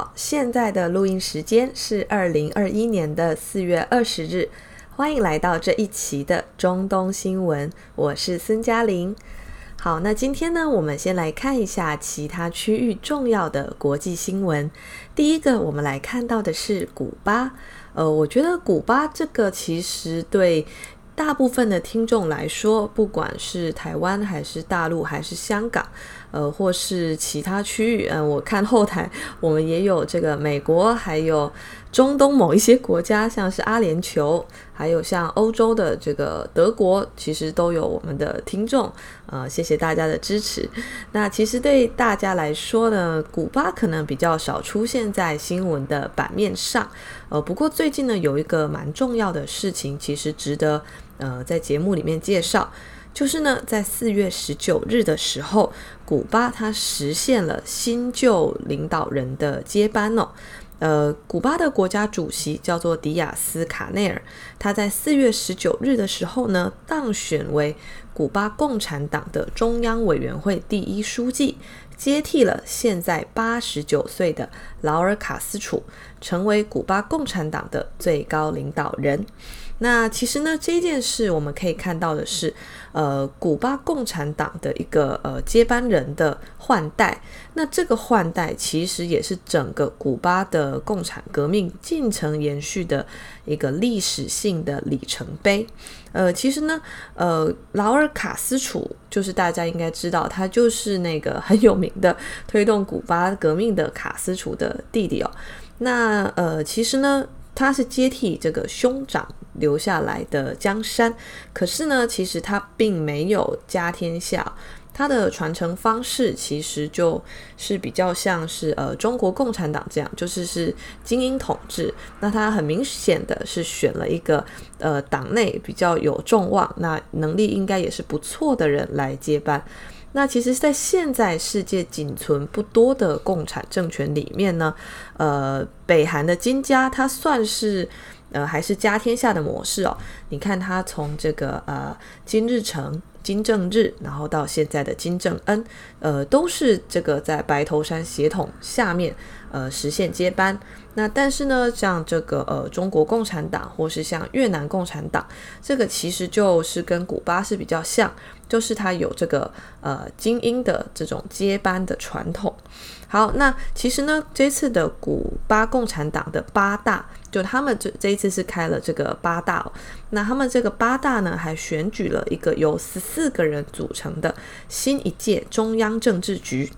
好，现在的录音时间是二零二一年的四月二十日，欢迎来到这一期的中东新闻，我是孙嘉玲。好，那今天呢，我们先来看一下其他区域重要的国际新闻。第一个，我们来看到的是古巴。呃，我觉得古巴这个其实对大部分的听众来说，不管是台湾还是大陆还是香港，呃，或是其他区域，嗯、我看后台我们也有这个美国，还有。中东某一些国家，像是阿联酋，还有像欧洲的这个德国，其实都有我们的听众。呃，谢谢大家的支持。那其实对大家来说呢，古巴可能比较少出现在新闻的版面上。呃，不过最近呢，有一个蛮重要的事情，其实值得呃在节目里面介绍，就是呢，在四月十九日的时候，古巴它实现了新旧领导人的接班哦。呃，古巴的国家主席叫做迪亚斯卡内尔，他在四月十九日的时候呢，当选为古巴共产党的中央委员会第一书记，接替了现在八十九岁的劳尔卡斯楚，成为古巴共产党的最高领导人。那其实呢，这件事我们可以看到的是，呃，古巴共产党的一个呃接班人的换代。那这个换代其实也是整个古巴的共产革命进程延续的一个历史性的里程碑。呃，其实呢，呃，劳尔卡斯楚就是大家应该知道，他就是那个很有名的推动古巴革命的卡斯楚的弟弟哦。那呃，其实呢，他是接替这个兄长。留下来的江山，可是呢，其实他并没有家天下，他的传承方式其实就是比较像是呃中国共产党这样，就是是精英统治。那他很明显的是选了一个呃党内比较有众望，那能力应该也是不错的人来接班。那其实，在现在世界仅存不多的共产政权里面呢，呃，北韩的金家，他算是。呃，还是家天下的模式哦。你看他从这个呃金日成、金正日，然后到现在的金正恩，呃，都是这个在白头山协同下面呃实现接班。那但是呢，像这个呃中国共产党或是像越南共产党，这个其实就是跟古巴是比较像，就是它有这个呃精英的这种接班的传统。好，那其实呢，这次的古巴共产党的八大，就他们这这一次是开了这个八大哦，那他们这个八大呢，还选举了一个由十四个人组成的新一届中央政治局。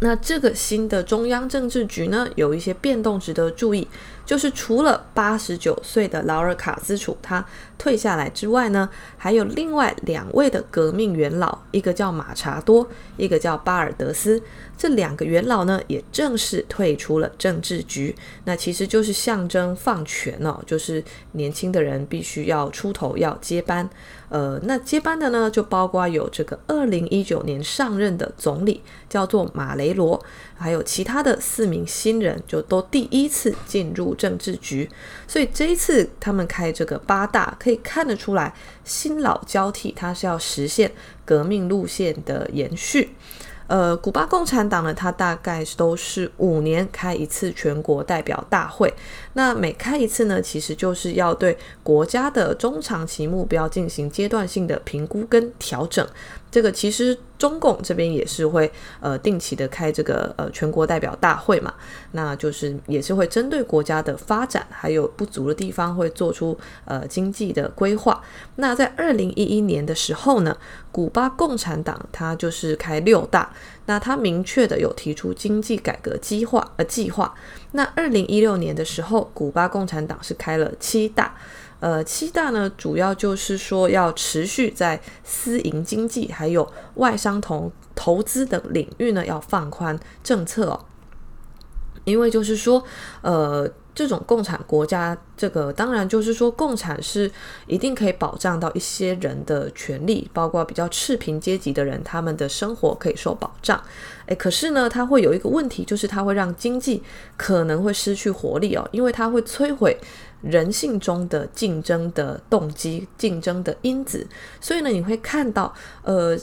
那这个新的中央政治局呢，有一些变动值得注意。就是除了八十九岁的劳尔卡斯楚他退下来之外呢，还有另外两位的革命元老，一个叫马查多，一个叫巴尔德斯。这两个元老呢，也正式退出了政治局。那其实就是象征放权哦，就是年轻的人必须要出头要接班。呃，那接班的呢，就包括有这个二零一九年上任的总理，叫做马雷罗，还有其他的四名新人，就都第一次进入。政治局，所以这一次他们开这个八大，可以看得出来新老交替，它是要实现革命路线的延续。呃，古巴共产党呢，它大概都是五年开一次全国代表大会，那每开一次呢，其实就是要对国家的中长期目标进行阶段性的评估跟调整。这个其实中共这边也是会呃定期的开这个呃全国代表大会嘛，那就是也是会针对国家的发展还有不足的地方会做出呃经济的规划。那在二零一一年的时候呢，古巴共产党它就是开六大，那他明确的有提出经济改革计划呃计划。那二零一六年的时候，古巴共产党是开了七大。呃，七大呢，主要就是说要持续在私营经济还有外商投投资等领域呢，要放宽政策哦。因为就是说，呃，这种共产国家，这个当然就是说，共产是一定可以保障到一些人的权利，包括比较赤贫阶级的人，他们的生活可以受保障。诶，可是呢，它会有一个问题，就是它会让经济可能会失去活力哦，因为它会摧毁。人性中的竞争的动机、竞争的因子，所以呢，你会看到，呃，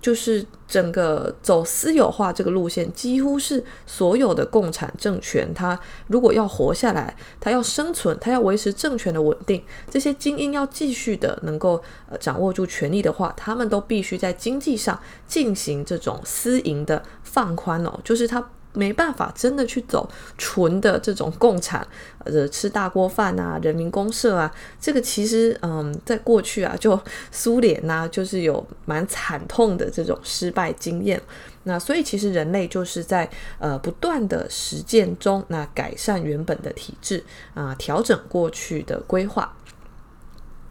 就是整个走私有化这个路线，几乎是所有的共产政权，它如果要活下来，它要生存，它要维持政权的稳定，这些精英要继续的能够呃掌握住权力的话，他们都必须在经济上进行这种私营的放宽哦，就是它。没办法，真的去走纯的这种共产，呃，吃大锅饭啊，人民公社啊，这个其实，嗯，在过去啊，就苏联呐、啊，就是有蛮惨痛的这种失败经验。那所以其实人类就是在呃不断的实践中，那改善原本的体制啊、调整过去的规划。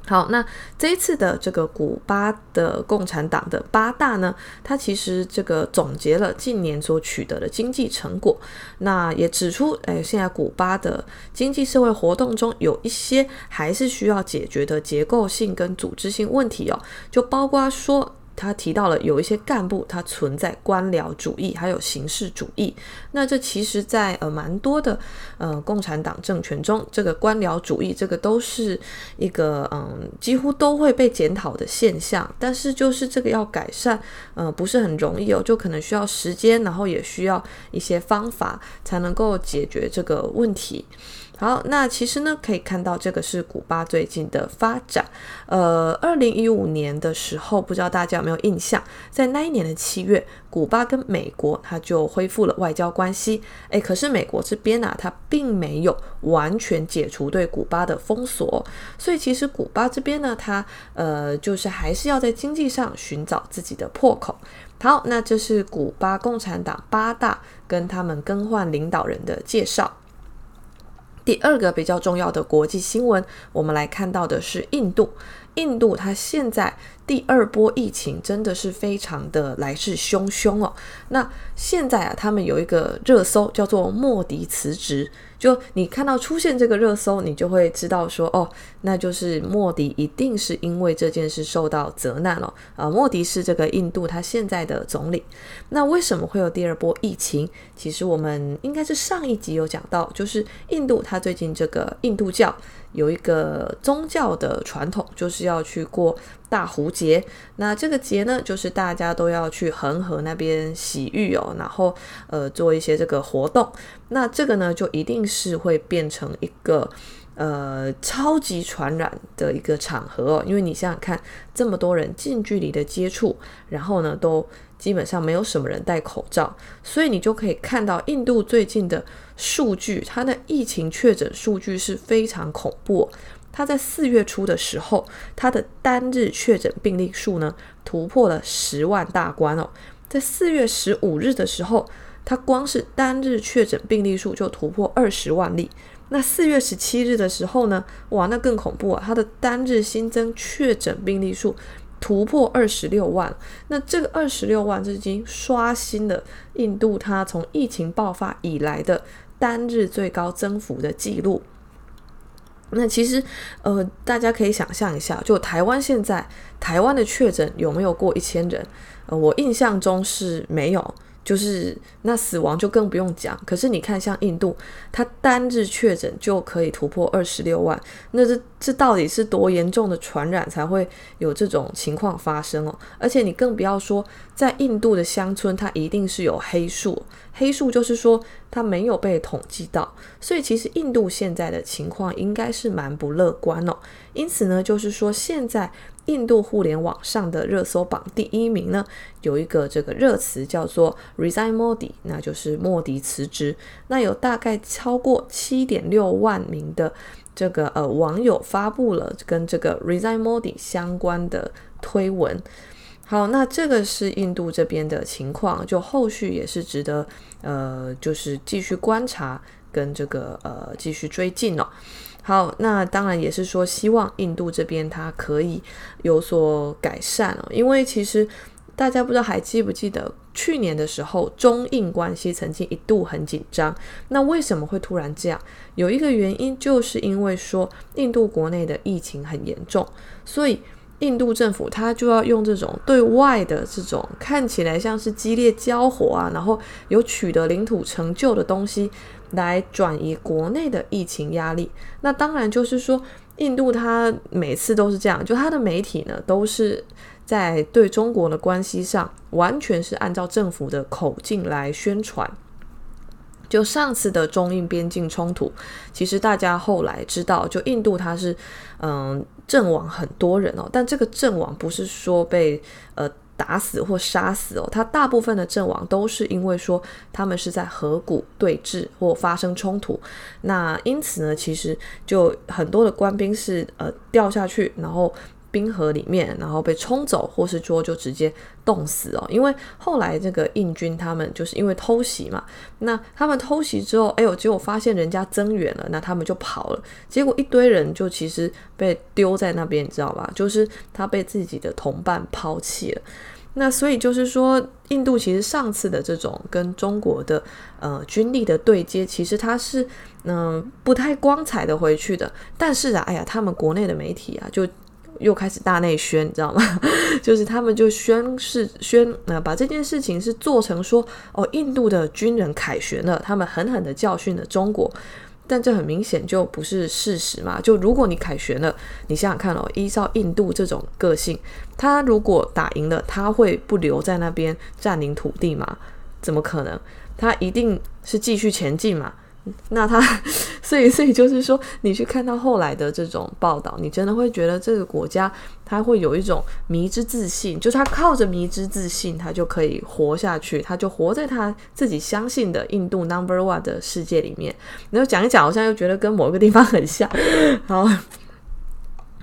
好，那这一次的这个古巴的共产党的八大呢，它其实这个总结了近年所取得的经济成果，那也指出，哎，现在古巴的经济社会活动中有一些还是需要解决的结构性跟组织性问题哦，就包括说。他提到了有一些干部，他存在官僚主义，还有形式主义。那这其实在，呃蛮多的呃共产党政权中，这个官僚主义这个都是一个嗯几乎都会被检讨的现象。但是就是这个要改善，呃不是很容易哦，就可能需要时间，然后也需要一些方法才能够解决这个问题。好，那其实呢，可以看到这个是古巴最近的发展。呃，二零一五年的时候，不知道大家有没有印象，在那一年的七月，古巴跟美国它就恢复了外交关系。诶，可是美国这边呢、它并没有完全解除对古巴的封锁，所以其实古巴这边呢，它呃，就是还是要在经济上寻找自己的破口。好，那这是古巴共产党八大跟他们更换领导人的介绍。第二个比较重要的国际新闻，我们来看到的是印度。印度它现在第二波疫情真的是非常的来势汹汹哦。那现在啊，他们有一个热搜叫做“莫迪辞职”。就你看到出现这个热搜，你就会知道说，哦，那就是莫迪一定是因为这件事受到责难了。啊、莫迪是这个印度他现在的总理。那为什么会有第二波疫情？其实我们应该是上一集有讲到，就是印度他最近这个印度教有一个宗教的传统，就是要去过大壶节。那这个节呢，就是大家都要去恒河那边洗浴哦，然后呃做一些这个活动。那这个呢，就一定是会变成一个呃超级传染的一个场合哦，因为你想想看，这么多人近距离的接触，然后呢，都基本上没有什么人戴口罩，所以你就可以看到印度最近的数据，它的疫情确诊数据是非常恐怖。它在四月初的时候，它的单日确诊病例数呢，突破了十万大关哦，在四月十五日的时候。它光是单日确诊病例数就突破二十万例，那四月十七日的时候呢？哇，那更恐怖啊！它的单日新增确诊病例数突破二十六万，那这个二十六万是已经刷新了印度它从疫情爆发以来的单日最高增幅的记录。那其实，呃，大家可以想象一下，就台湾现在台湾的确诊有没有过一千人？呃，我印象中是没有。就是那死亡就更不用讲，可是你看像印度，它单日确诊就可以突破二十六万，那这这到底是多严重的传染才会有这种情况发生哦？而且你更不要说在印度的乡村，它一定是有黑数，黑数就是说它没有被统计到，所以其实印度现在的情况应该是蛮不乐观哦。因此呢，就是说现在。印度互联网上的热搜榜第一名呢，有一个这个热词叫做 “Resign Modi”，那就是莫迪辞职。那有大概超过七点六万名的这个呃网友发布了跟这个 “Resign Modi” 相关的推文。好，那这个是印度这边的情况，就后续也是值得呃，就是继续观察跟这个呃继续追进哦。好，那当然也是说，希望印度这边它可以有所改善哦。因为其实大家不知道还记不记得去年的时候，中印关系曾经一度很紧张。那为什么会突然这样？有一个原因就是因为说印度国内的疫情很严重，所以印度政府他就要用这种对外的这种看起来像是激烈交火啊，然后有取得领土成就的东西来转移国内的疫情压力。那当然就是说，印度它每次都是这样，就它的媒体呢都是在对中国的关系上完全是按照政府的口径来宣传。就上次的中印边境冲突，其实大家后来知道，就印度它是嗯阵亡很多人哦，但这个阵亡不是说被呃打死或杀死哦，他大部分的阵亡都是因为说他们是在河谷对峙或发生冲突，那因此呢，其实就很多的官兵是呃掉下去，然后。冰河里面，然后被冲走，或是说就直接冻死哦。因为后来这个印军他们就是因为偷袭嘛，那他们偷袭之后，哎呦，结果发现人家增援了，那他们就跑了。结果一堆人就其实被丢在那边，你知道吧？就是他被自己的同伴抛弃了。那所以就是说，印度其实上次的这种跟中国的呃军力的对接，其实它是嗯、不太光彩的回去的。但是啊，哎呀，他们国内的媒体啊就。又开始大内宣，你知道吗？就是他们就宣誓宣，呃，把这件事情是做成说，哦，印度的军人凯旋了，他们狠狠地教训了中国，但这很明显就不是事实嘛。就如果你凯旋了，你想想看哦，依照印度这种个性，他如果打赢了，他会不留在那边占领土地吗？怎么可能？他一定是继续前进嘛。那他，所以 所以就是说，你去看到后来的这种报道，你真的会觉得这个国家他会有一种迷之自信，就是他靠着迷之自信，他就可以活下去，他就活在他自己相信的印度 number one 的世界里面。然后讲一讲，好像又觉得跟某个地方很像。好，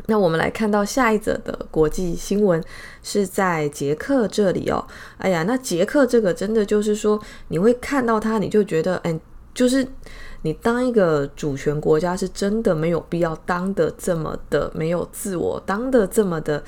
那我们来看到下一则的国际新闻是在捷克这里哦。哎呀，那捷克这个真的就是说，你会看到他，你就觉得，哎。就是你当一个主权国家，是真的没有必要当的这么的没有自我，当的这么的，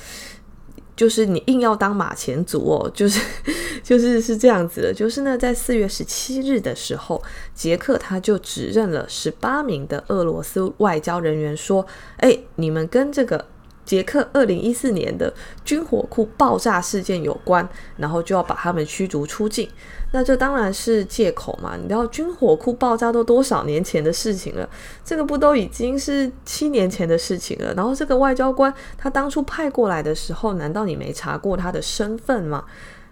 就是你硬要当马前卒哦，就是 就是是这样子的。就是呢，在四月十七日的时候，捷克他就指认了十八名的俄罗斯外交人员，说：“哎，你们跟这个。”捷克二零一四年的军火库爆炸事件有关，然后就要把他们驱逐出境。那这当然是借口嘛？你知道军火库爆炸都多少年前的事情了？这个不都已经是七年前的事情了？然后这个外交官他当初派过来的时候，难道你没查过他的身份吗？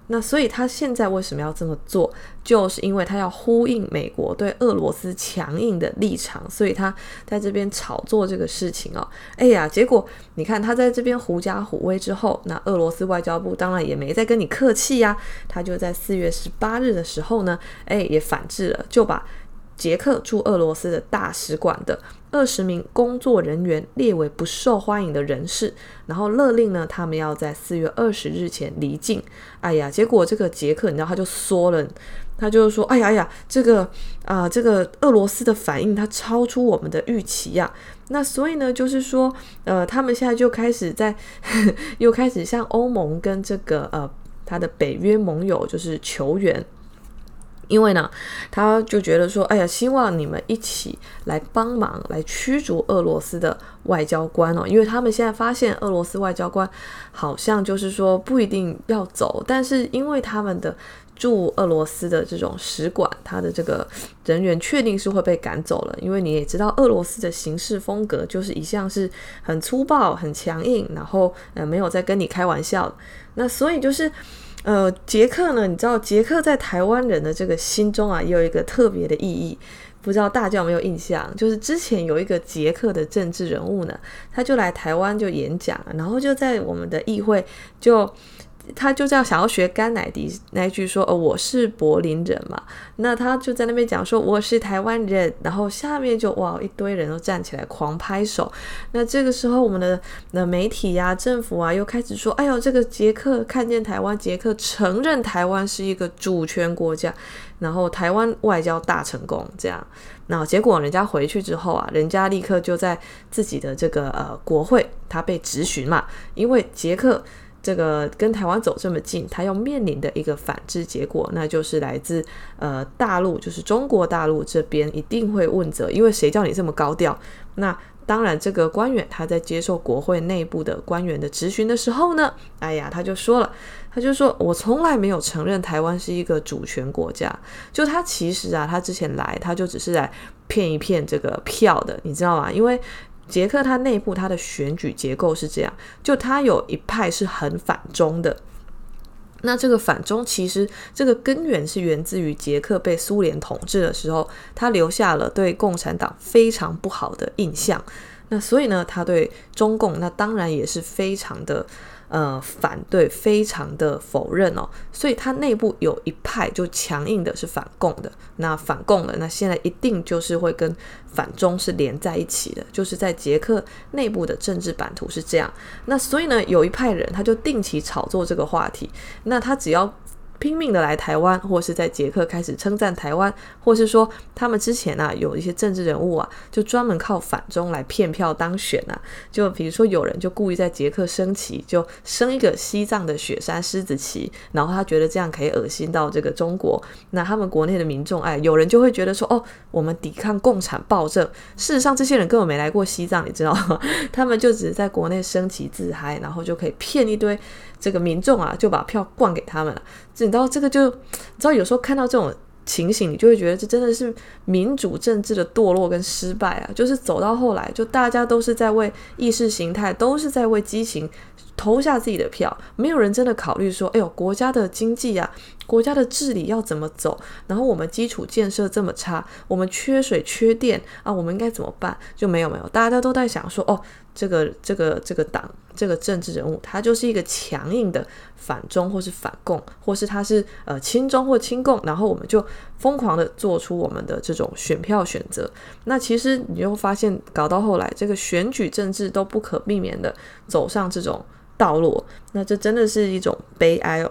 那所以他现在为什么要这么做？就是因为他要呼应美国对俄罗斯强硬的立场，所以他在这边炒作这个事情哦。哎呀，结果你看他在这边狐假虎威之后，那俄罗斯外交部当然也没再跟你客气呀，他就在四月十八日的时候呢，哎，也反制了，就把捷克驻俄罗斯的大使馆的二十名工作人员列为不受欢迎的人士，然后勒令呢，他们要在四月二十日前离境。哎呀，结果这个杰克，你知道，他就缩了，他就是说，哎呀哎呀，这个啊、这个俄罗斯的反应，它超出我们的预期呀。那所以呢，就是说，呃，他们现在就开始在，又开始向欧盟跟这个呃他的北约盟友就是求援。因为呢，他就觉得说，哎呀，希望你们一起来帮忙，来驱逐俄罗斯的外交官哦。因为他们现在发现俄罗斯外交官好像就是说不一定要走，但是因为他们的驻俄罗斯的这种使馆，他的这个人员确定是会被赶走了。因为你也知道，俄罗斯的行事风格就是一向是很粗暴、很强硬，然后呃没有在跟你开玩笑。那所以就是。呃，杰克呢？你知道杰克在台湾人的这个心中啊，也有一个特别的意义。不知道大家有没有印象？就是之前有一个杰克的政治人物呢，他就来台湾就演讲，然后就在我们的议会就。他就这样想要学甘乃迪那一句说：“哦，我是柏林人嘛。”那他就在那边讲说：“我是台湾人。”然后下面就哇一堆人都站起来狂拍手。那这个时候，我们的那媒体呀、政府啊又开始说：“哎呦，这个捷克看见台湾，捷克承认台湾是一个主权国家，然后台湾外交大成功。”这样，那结果人家回去之后啊，人家立刻就在自己的这个呃国会，他被质询嘛，因为捷克。这个跟台湾走这么近，他要面临的一个反制结果，那就是来自呃大陆，就是中国大陆这边一定会问责，因为谁叫你这么高调？那当然，这个官员他在接受国会内部的官员的质询的时候呢，哎呀，他就说了，他就说我从来没有承认台湾是一个主权国家。就他其实啊，他之前来他就只是来骗一骗这个票的，你知道吗？因为捷克它内部它的选举结构是这样，就它有一派是很反中的。那这个反中其实这个根源是源自于捷克被苏联统治的时候，他留下了对共产党非常不好的印象。那所以呢，他对中共那当然也是非常的。呃，反对非常的否认哦，所以他内部有一派就强硬的是反共的，那反共了那现在一定就是会跟反中是连在一起的，就是在捷克内部的政治版图是这样。那所以呢，有一派人他就定期炒作这个话题，那他只要。拼命的来台湾，或是在捷克开始称赞台湾，或是说他们之前啊有一些政治人物啊，就专门靠反中来骗票当选啊。就比如说有人就故意在捷克升旗，就升一个西藏的雪山狮子旗，然后他觉得这样可以恶心到这个中国。那他们国内的民众，哎，有人就会觉得说，哦，我们抵抗共产暴政。事实上，这些人根本没来过西藏，你知道吗？他们就只是在国内升旗自嗨，然后就可以骗一堆。这个民众啊，就把票灌给他们了。你知道这个就，你知道有时候看到这种情形，你就会觉得这真的是民主政治的堕落跟失败啊！就是走到后来，就大家都是在为意识形态，都是在为激情投下自己的票，没有人真的考虑说，哎呦，国家的经济呀。国家的治理要怎么走？然后我们基础建设这么差，我们缺水缺电啊，我们应该怎么办？就没有没有，大家都在想说，哦，这个这个这个党这个政治人物，他就是一个强硬的反中或是反共，或是他是呃亲中或亲共，然后我们就疯狂的做出我们的这种选票选择。那其实你就发现，搞到后来，这个选举政治都不可避免的走上这种道路，那这真的是一种悲哀哦。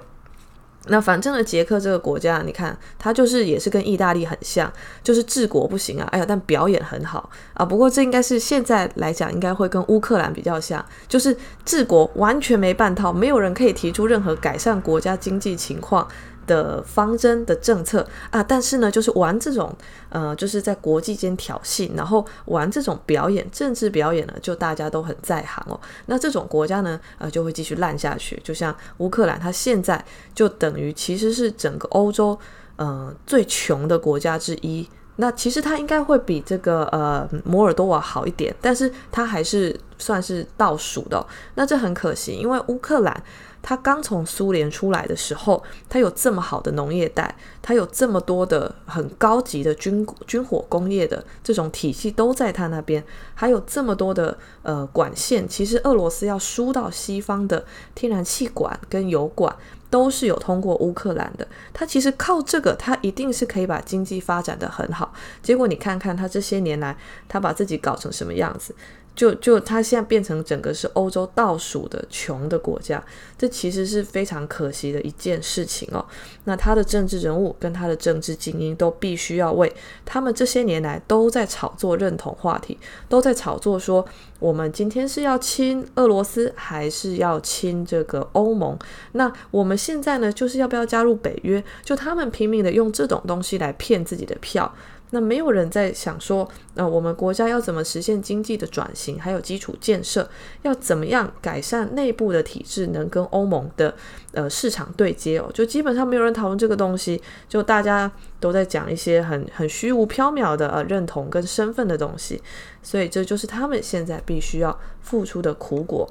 那反正呢，捷克这个国家，你看，它就是也是跟意大利很像，就是治国不行啊，哎呀，但表演很好啊。不过这应该是现在来讲，应该会跟乌克兰比较像，就是治国完全没半套，没有人可以提出任何改善国家经济情况的方针的政策啊，但是呢，就是玩这种呃，就是在国际间挑衅，然后玩这种表演，政治表演呢，就大家都很在行哦。那这种国家呢，呃，就会继续烂下去。就像乌克兰，它现在就等于其实是整个欧洲呃最穷的国家之一。那其实它应该会比这个呃摩尔多瓦好一点，但是它还是算是倒数的。那这很可惜，因为乌克兰。他刚从苏联出来的时候，他有这么好的农业带，他有这么多的很高级的军军火工业的这种体系都在他那边，还有这么多的呃管线。其实俄罗斯要输到西方的天然气管跟油管都是有通过乌克兰的。他其实靠这个，他一定是可以把经济发展得很好。结果你看看他这些年来，他把自己搞成什么样子？就就他现在变成整个是欧洲倒数的穷的国家，这其实是非常可惜的一件事情哦。那他的政治人物跟他的政治精英都必须要为他们这些年来都在炒作认同话题，都在炒作说我们今天是要亲俄罗斯还是要亲这个欧盟？那我们现在呢，就是要不要加入北约？就他们拼命的用这种东西来骗自己的票。那没有人在想说，呃，我们国家要怎么实现经济的转型，还有基础建设，要怎么样改善内部的体制，能跟欧盟的呃市场对接哦？就基本上没有人讨论这个东西，就大家都在讲一些很很虚无缥缈的呃认同跟身份的东西，所以这就是他们现在必须要付出的苦果。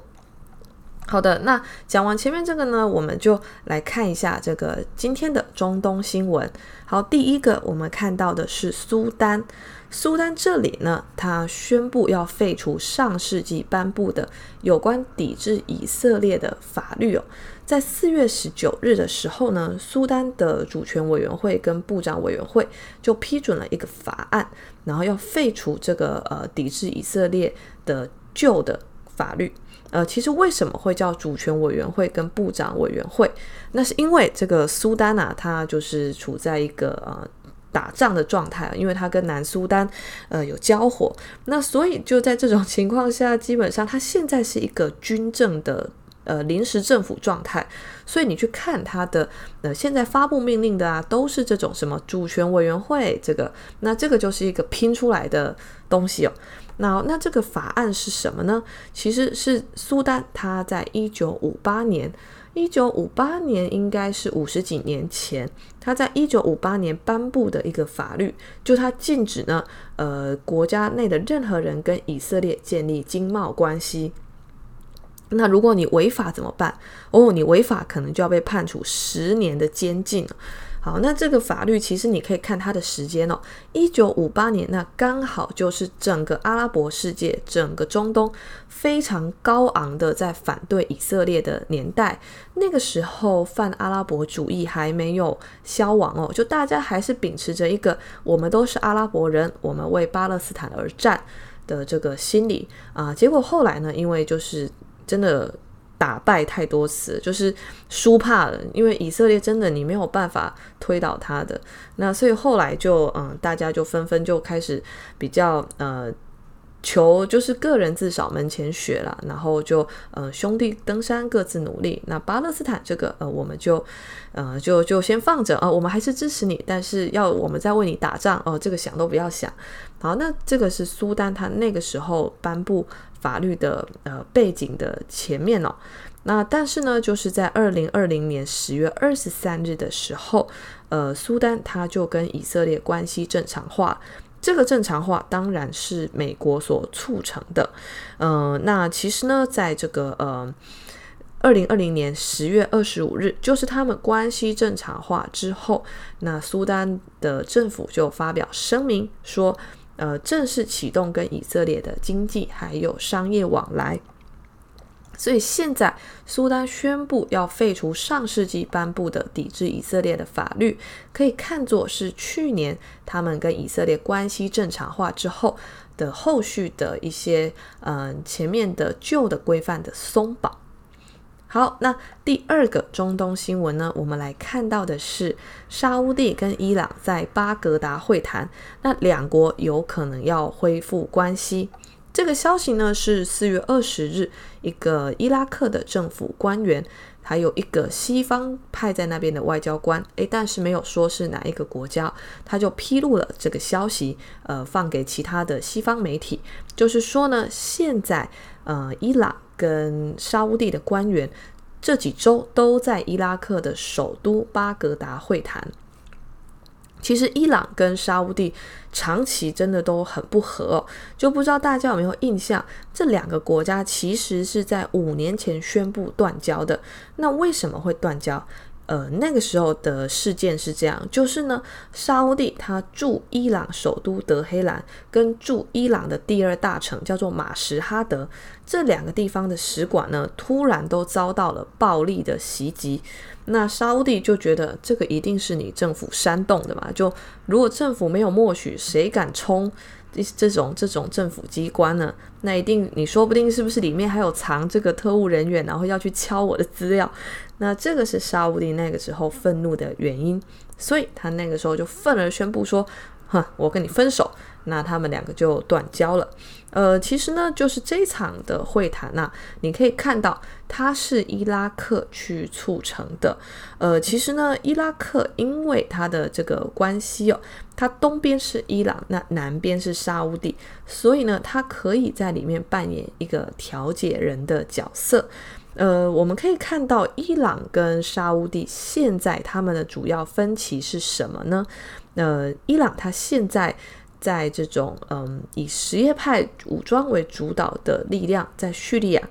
好的，那讲完前面这个呢，我们就来看一下这个今天的中东新闻。好，第一个我们看到的是苏丹，苏丹这里呢，他宣布要废除上世纪颁布的有关抵制以色列的法律哦。在四月十九日的时候呢，苏丹的主权委员会跟部长委员会就批准了一个法案，然后要废除这个呃抵制以色列的旧的法律。呃，其实为什么会叫主权委员会跟部长委员会？那是因为这个苏丹啊，它就是处在一个呃打仗的状态，因为它跟南苏丹呃有交火，那所以就在这种情况下，基本上它现在是一个军政的呃临时政府状态，所以你去看它的呃现在发布命令的啊，都是这种什么主权委员会这个，那这个就是一个拼出来的东西哦。那那这个法案是什么呢？其实是苏丹他在一九五八年，一九五八年应该是五十几年前，他在一九五八年颁布的一个法律，就他禁止呢，呃，国家内的任何人跟以色列建立经贸关系。那如果你违法怎么办？哦，你违法可能就要被判处十年的监禁。好，那这个法律其实你可以看它的时间哦，一九五八年，那刚好就是整个阿拉伯世界、整个中东非常高昂的在反对以色列的年代。那个时候，泛阿拉伯主义还没有消亡哦，就大家还是秉持着一个我们都是阿拉伯人，我们为巴勒斯坦而战的这个心理啊。结果后来呢，因为就是真的。打败太多次，就是输怕了，因为以色列真的你没有办法推倒他的，那所以后来就嗯，大家就纷纷就开始比较呃。求就是个人自扫门前雪了，然后就呃兄弟登山各自努力。那巴勒斯坦这个呃我们就呃就就先放着啊，我们还是支持你，但是要我们再为你打仗哦，这个想都不要想。好，那这个是苏丹他那个时候颁布法律的呃背景的前面哦。那但是呢，就是在二零二零年十月二十三日的时候，呃苏丹他就跟以色列关系正常化。这个正常化当然是美国所促成的，嗯、呃，那其实呢，在这个呃二零二零年十月二十五日，就是他们关系正常化之后，那苏丹的政府就发表声明说，呃，正式启动跟以色列的经济还有商业往来。所以现在，苏丹宣布要废除上世纪颁布的抵制以色列的法律，可以看作是去年他们跟以色列关系正常化之后的后续的一些，嗯、前面的旧的规范的松绑。好，那第二个中东新闻呢，我们来看到的是沙乌地跟伊朗在巴格达会谈，那两国有可能要恢复关系。这个消息呢，是四月二十日，一个伊拉克的政府官员，还有一个西方派在那边的外交官，诶，但是没有说是哪一个国家，他就披露了这个消息，呃，放给其他的西方媒体，就是说呢，现在呃，伊朗跟沙乌地的官员这几周都在伊拉克的首都巴格达会谈。其实伊朗跟沙乌地长期真的都很不合哦，就不知道大家有没有印象，这两个国家其实是在五年前宣布断交的。那为什么会断交？呃，那个时候的事件是这样，就是呢，沙乌地他驻伊朗首都德黑兰，跟驻伊朗的第二大城叫做马什哈德这两个地方的使馆呢，突然都遭到了暴力的袭击。那沙乌地就觉得这个一定是你政府煽动的嘛？就如果政府没有默许，谁敢冲这种这种政府机关呢？那一定你说不定是不是里面还有藏这个特务人员，然后要去敲我的资料？那这个是沙乌地那个时候愤怒的原因，所以他那个时候就愤而宣布说：“哼，我跟你分手。”那他们两个就断交了。呃，其实呢，就是这场的会谈呐，你可以看到它是伊拉克去促成的。呃，其实呢，伊拉克因为它的这个关系哦，它东边是伊朗，那南边是沙乌地，所以呢，它可以在里面扮演一个调解人的角色。呃，我们可以看到伊朗跟沙乌地现在他们的主要分歧是什么呢？呃，伊朗它现在在这种嗯以什叶派武装为主导的力量，在叙利亚、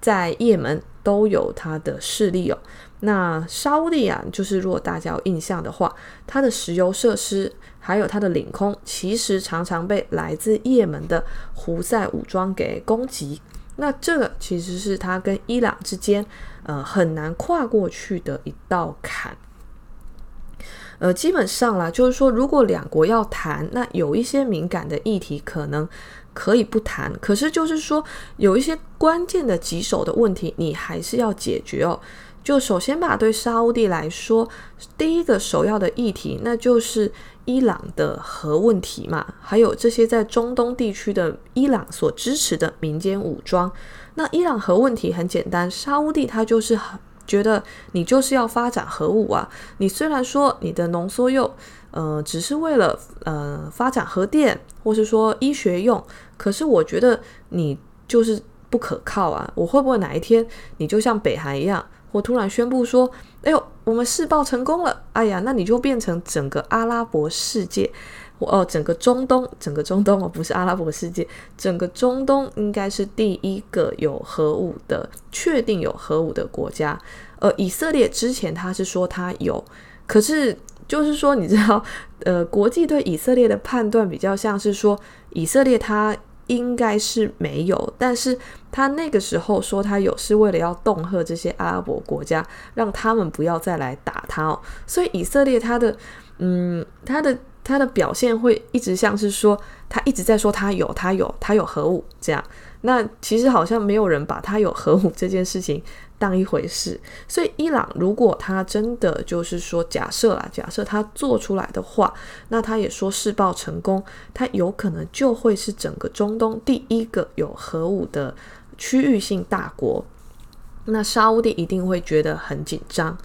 在也门都有它的势力哦。那沙乌地啊，就是如果大家有印象的话，它的石油设施还有它的领空，其实常常被来自也门的胡塞武装给攻击。那这个其实是它跟伊朗之间，呃，很难跨过去的一道坎。呃，基本上啦，就是说，如果两国要谈，那有一些敏感的议题可能可以不谈，可是就是说，有一些关键的棘手的问题，你还是要解决哦。就首先吧，对沙乌地来说，第一个首要的议题，那就是伊朗的核问题嘛，还有这些在中东地区的伊朗所支持的民间武装。那伊朗核问题很简单，沙乌地它就是很觉得你就是要发展核武啊。你虽然说你的浓缩铀呃，只是为了呃发展核电，或是说医学用，可是我觉得你就是不可靠啊！我会不会哪一天你就像北韩一样，或突然宣布说，哎呦，我们试爆成功了，哎呀，那你就变成整个阿拉伯世界。哦，整个中东，整个中东哦，不是阿拉伯世界，整个中东应该是第一个有核武的，确定有核武的国家。呃，以色列之前他是说他有，可是就是说，你知道，呃，国际对以色列的判断比较像是说，以色列他应该是没有，但是他那个时候说他有，是为了要恫吓这些阿拉伯国家，让他们不要再来打他哦。所以以色列他的，嗯，他的。他的表现会一直像是说，他一直在说他有，他有，他有核武这样。那其实好像没有人把他有核武这件事情当一回事。所以伊朗如果他真的就是说，假设啦，假设他做出来的话，那他也说试爆成功，他有可能就会是整个中东第一个有核武的区域性大国。那沙乌地一定会觉得很紧张。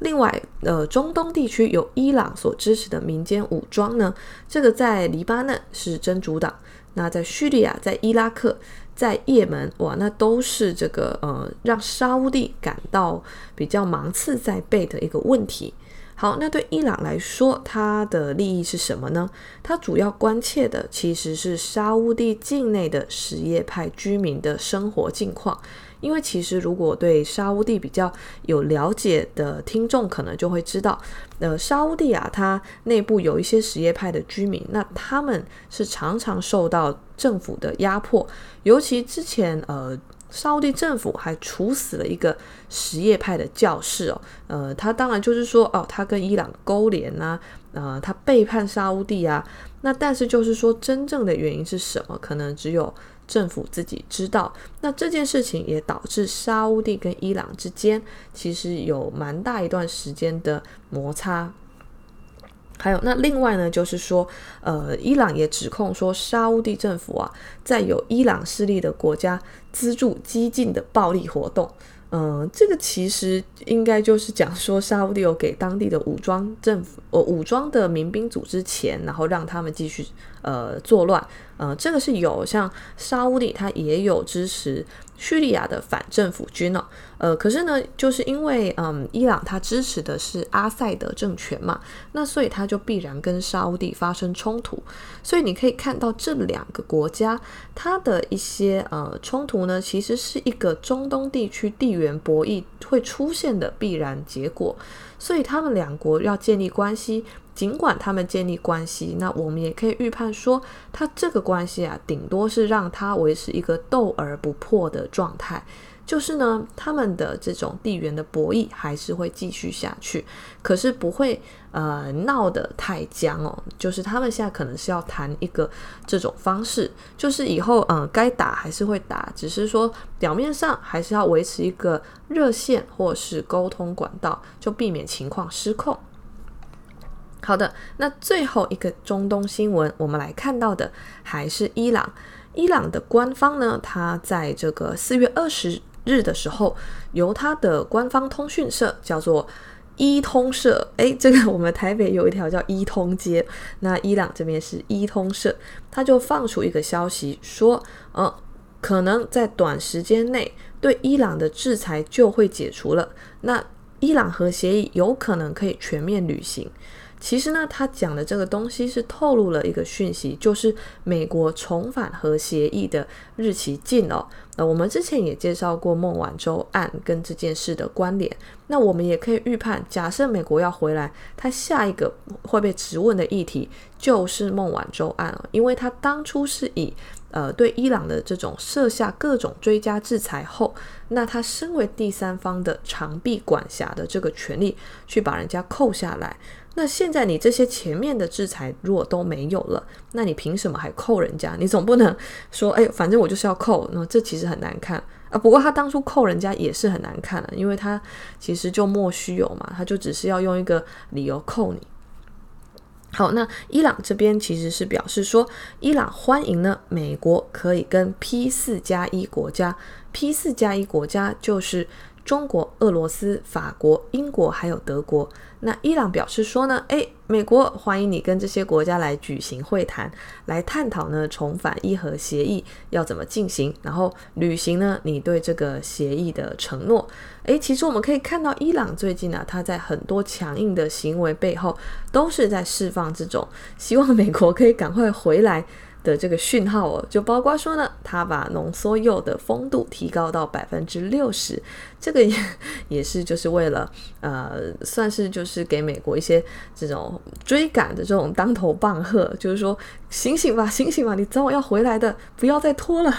另外，呃，中东地区有伊朗所支持的民间武装呢，这个在黎巴嫩是真主党，那在叙利亚、在伊拉克、在也门，哇，那都是这个呃，让沙乌地感到比较芒刺在背的一个问题。好，那对伊朗来说，它的利益是什么呢？它主要关切的其实是沙乌地境内的什叶派居民的生活境况。因为其实，如果对沙乌地比较有了解的听众，可能就会知道，呃，沙乌地啊，它内部有一些什叶派的居民，那他们是常常受到政府的压迫，尤其之前，呃，沙乌地政府还处死了一个什叶派的教士哦，呃，他当然就是说，哦，他跟伊朗勾连啊，呃，他背叛沙乌地啊，那但是就是说，真正的原因是什么？可能只有。政府自己知道，那这件事情也导致沙乌地跟伊朗之间其实有蛮大一段时间的摩擦。还有，那另外呢，就是说，呃，伊朗也指控说沙乌地政府啊，在有伊朗势力的国家资助激进的暴力活动。嗯、这个其实应该就是讲说沙乌地有给当地的武装政府、呃武装的民兵组织钱，然后让他们继续呃作乱。嗯，这个是有像沙乌地，他也有支持叙利亚的反政府军哦。呃，可是呢，就是因为嗯，伊朗他支持的是阿塞德政权嘛，那所以他就必然跟沙乌地发生冲突。所以你可以看到这两个国家，它的一些呃冲突呢，其实是一个中东地区地缘博弈会出现的必然结果。所以他们两国要建立关系。尽管他们建立关系，那我们也可以预判说，他这个关系啊，顶多是让他维持一个斗而不破的状态。就是呢，他们的这种地缘的博弈还是会继续下去，可是不会呃闹得太僵哦。就是他们现在可能是要谈一个这种方式，就是以后嗯、该打还是会打，只是说表面上还是要维持一个热线或是沟通管道，就避免情况失控。好的，那最后一个中东新闻，我们来看到的还是伊朗。伊朗的官方呢，他在这个四月二十日的时候，由他的官方通讯社叫做伊通社。诶，这个我们台北有一条叫伊通街，那伊朗这边是伊通社，他就放出一个消息说，呃，可能在短时间内对伊朗的制裁就会解除了，那伊朗核协议有可能可以全面履行。其实呢，他讲的这个东西是透露了一个讯息，就是美国重返核协议的日期近了。那我们之前也介绍过孟晚舟案跟这件事的关联。那我们也可以预判，假设美国要回来，他下一个会被质问的议题就是孟晚舟案了，因为他当初是以呃对伊朗的这种设下各种追加制裁后，那他身为第三方的长臂管辖的这个权利，去把人家扣下来。那现在你这些前面的制裁如果都没有了，那你凭什么还扣人家？你总不能说，哎，反正我就是要扣，那这其实很难看啊。不过他当初扣人家也是很难看的，因为他其实就莫须有嘛，他就只是要用一个理由扣你。好，那伊朗这边其实是表示说，伊朗欢迎呢美国可以跟 P 四加一国家，P 四加一国家就是。中国、俄罗斯、法国、英国还有德国。那伊朗表示说呢，诶，美国欢迎你跟这些国家来举行会谈，来探讨呢重返伊核协议要怎么进行，然后履行呢你对这个协议的承诺。诶，其实我们可以看到，伊朗最近啊，他在很多强硬的行为背后，都是在释放这种希望美国可以赶快回来。的这个讯号哦，就包括说呢，他把浓缩铀的丰度提高到百分之六十，这个也 也是就是为了呃，算是就是给美国一些这种追赶的这种当头棒喝，就是说醒醒吧，醒醒吧，你早晚要回来的，不要再拖了，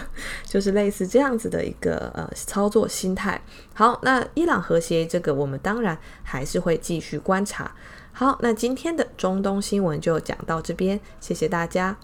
就是类似这样子的一个呃操作心态。好，那伊朗核协议这个，我们当然还是会继续观察。好，那今天的中东新闻就讲到这边，谢谢大家。